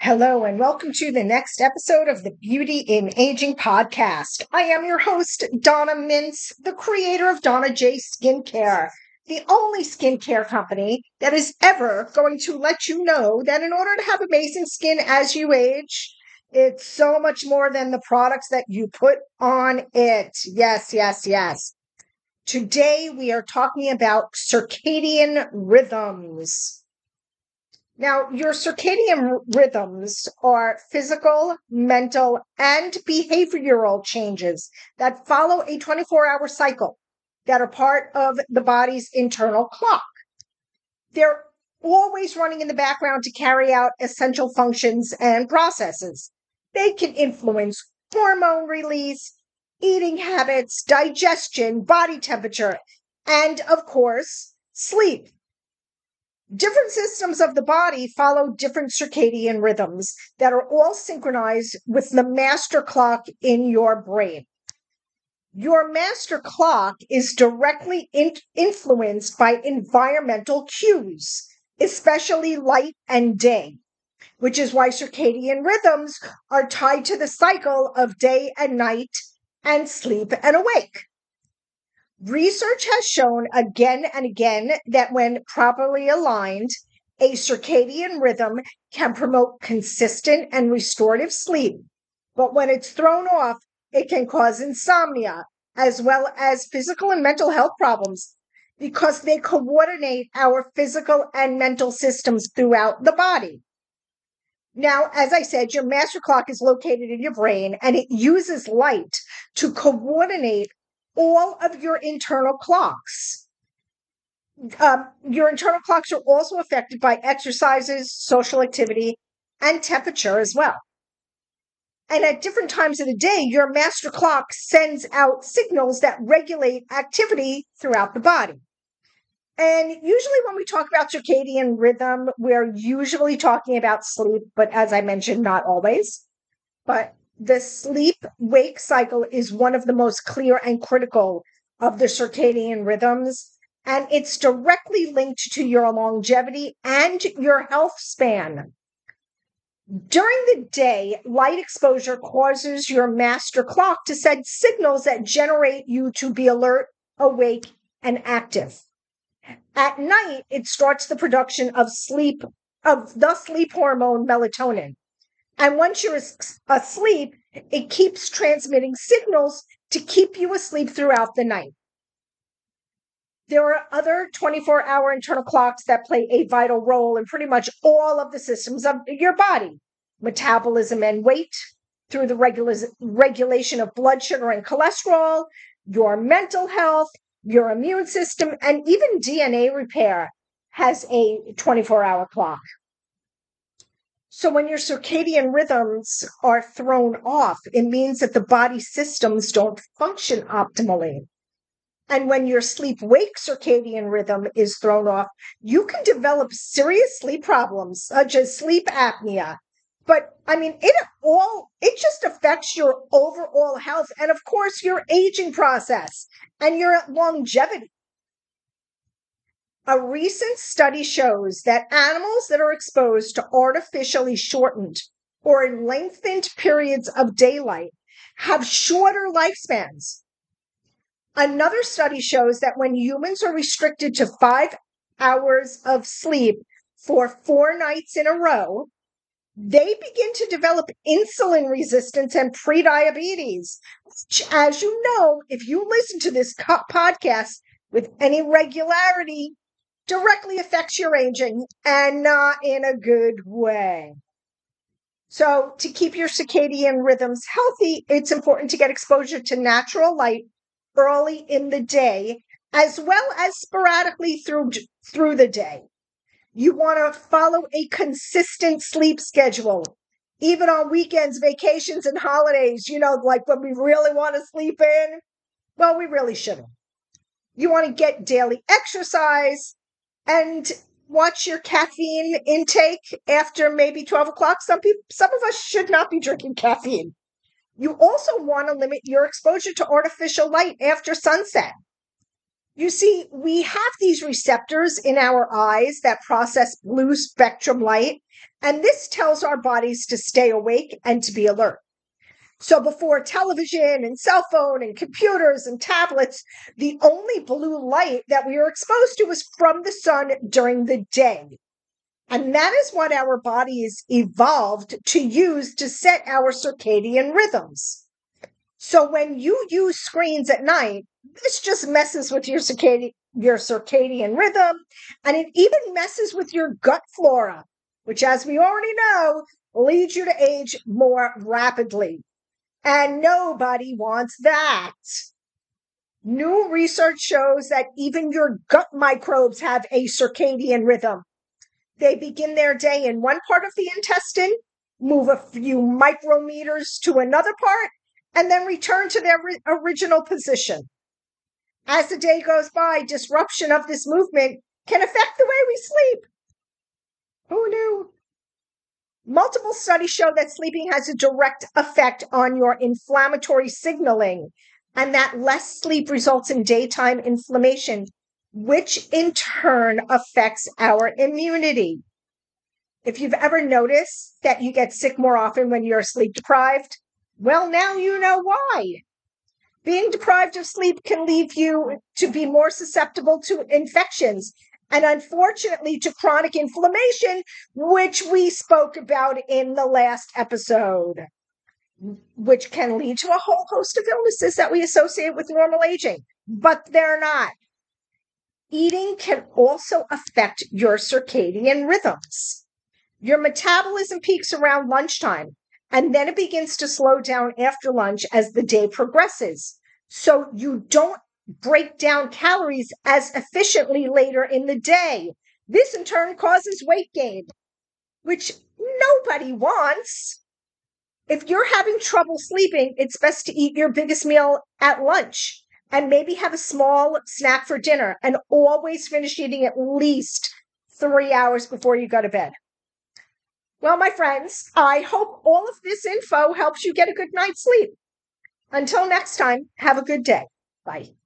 Hello, and welcome to the next episode of the Beauty in Aging podcast. I am your host, Donna Mintz, the creator of Donna J Skincare, the only skincare company that is ever going to let you know that in order to have amazing skin as you age, it's so much more than the products that you put on it. Yes, yes, yes. Today we are talking about circadian rhythms. Now, your circadian rhythms are physical, mental, and behavioral changes that follow a 24 hour cycle that are part of the body's internal clock. They're always running in the background to carry out essential functions and processes. They can influence hormone release, eating habits, digestion, body temperature, and of course, sleep. Different systems of the body follow different circadian rhythms that are all synchronized with the master clock in your brain. Your master clock is directly in- influenced by environmental cues, especially light and day, which is why circadian rhythms are tied to the cycle of day and night and sleep and awake. Research has shown again and again that when properly aligned, a circadian rhythm can promote consistent and restorative sleep. But when it's thrown off, it can cause insomnia as well as physical and mental health problems because they coordinate our physical and mental systems throughout the body. Now, as I said, your master clock is located in your brain and it uses light to coordinate all of your internal clocks. Um, your internal clocks are also affected by exercises, social activity, and temperature as well. And at different times of the day, your master clock sends out signals that regulate activity throughout the body. And usually, when we talk about circadian rhythm, we're usually talking about sleep, but as I mentioned, not always. But the sleep wake cycle is one of the most clear and critical of the circadian rhythms. And it's directly linked to your longevity and your health span. During the day, light exposure causes your master clock to send signals that generate you to be alert, awake, and active. At night, it starts the production of sleep, of the sleep hormone melatonin. And once you're asleep, it keeps transmitting signals to keep you asleep throughout the night. There are other 24 hour internal clocks that play a vital role in pretty much all of the systems of your body metabolism and weight, through the regula- regulation of blood sugar and cholesterol, your mental health, your immune system, and even DNA repair has a 24 hour clock. So when your circadian rhythms are thrown off, it means that the body systems don't function optimally. And when your sleep wake circadian rhythm is thrown off, you can develop serious sleep problems such as sleep apnea. But I mean, it all, it just affects your overall health and, of course, your aging process and your longevity. A recent study shows that animals that are exposed to artificially shortened or lengthened periods of daylight have shorter lifespans. Another study shows that when humans are restricted to five hours of sleep for four nights in a row, they begin to develop insulin resistance and prediabetes. Which, as you know, if you listen to this podcast with any regularity, directly affects your aging and not in a good way. So, to keep your circadian rhythms healthy, it's important to get exposure to natural light early in the day as well as sporadically through through the day. You want to follow a consistent sleep schedule. Even on weekends, vacations, and holidays, you know, like when we really want to sleep in, well, we really shouldn't. You want to get daily exercise, and watch your caffeine intake after maybe 12 o'clock. Some people, some of us should not be drinking caffeine. You also want to limit your exposure to artificial light after sunset. You see, we have these receptors in our eyes that process blue spectrum light, and this tells our bodies to stay awake and to be alert. So before television and cell phone and computers and tablets, the only blue light that we were exposed to was from the sun during the day. And that is what our bodies evolved to use to set our circadian rhythms. So when you use screens at night, this just messes with your circadian your circadian rhythm and it even messes with your gut flora, which as we already know, leads you to age more rapidly. And nobody wants that. New research shows that even your gut microbes have a circadian rhythm. They begin their day in one part of the intestine, move a few micrometers to another part, and then return to their original position. As the day goes by, disruption of this movement can affect the way we sleep. Who knew? Multiple studies show that sleeping has a direct effect on your inflammatory signaling, and that less sleep results in daytime inflammation, which in turn affects our immunity. If you've ever noticed that you get sick more often when you're sleep deprived, well, now you know why. Being deprived of sleep can leave you to be more susceptible to infections and unfortunately to chronic inflammation, which we spoke about in the last episode, which can lead to a whole host of illnesses that we associate with normal aging, but they're not. Eating can also affect your circadian rhythms. Your metabolism peaks around lunchtime, and then it begins to slow down after lunch as the day progresses. So you don't break down calories as efficiently later in the day. This in turn causes weight gain, which nobody wants. If you're having trouble sleeping, it's best to eat your biggest meal at lunch and maybe have a small snack for dinner and always finish eating at least three hours before you go to bed. Well, my friends, I hope all of this info helps you get a good night's sleep. Until next time, have a good day. Bye.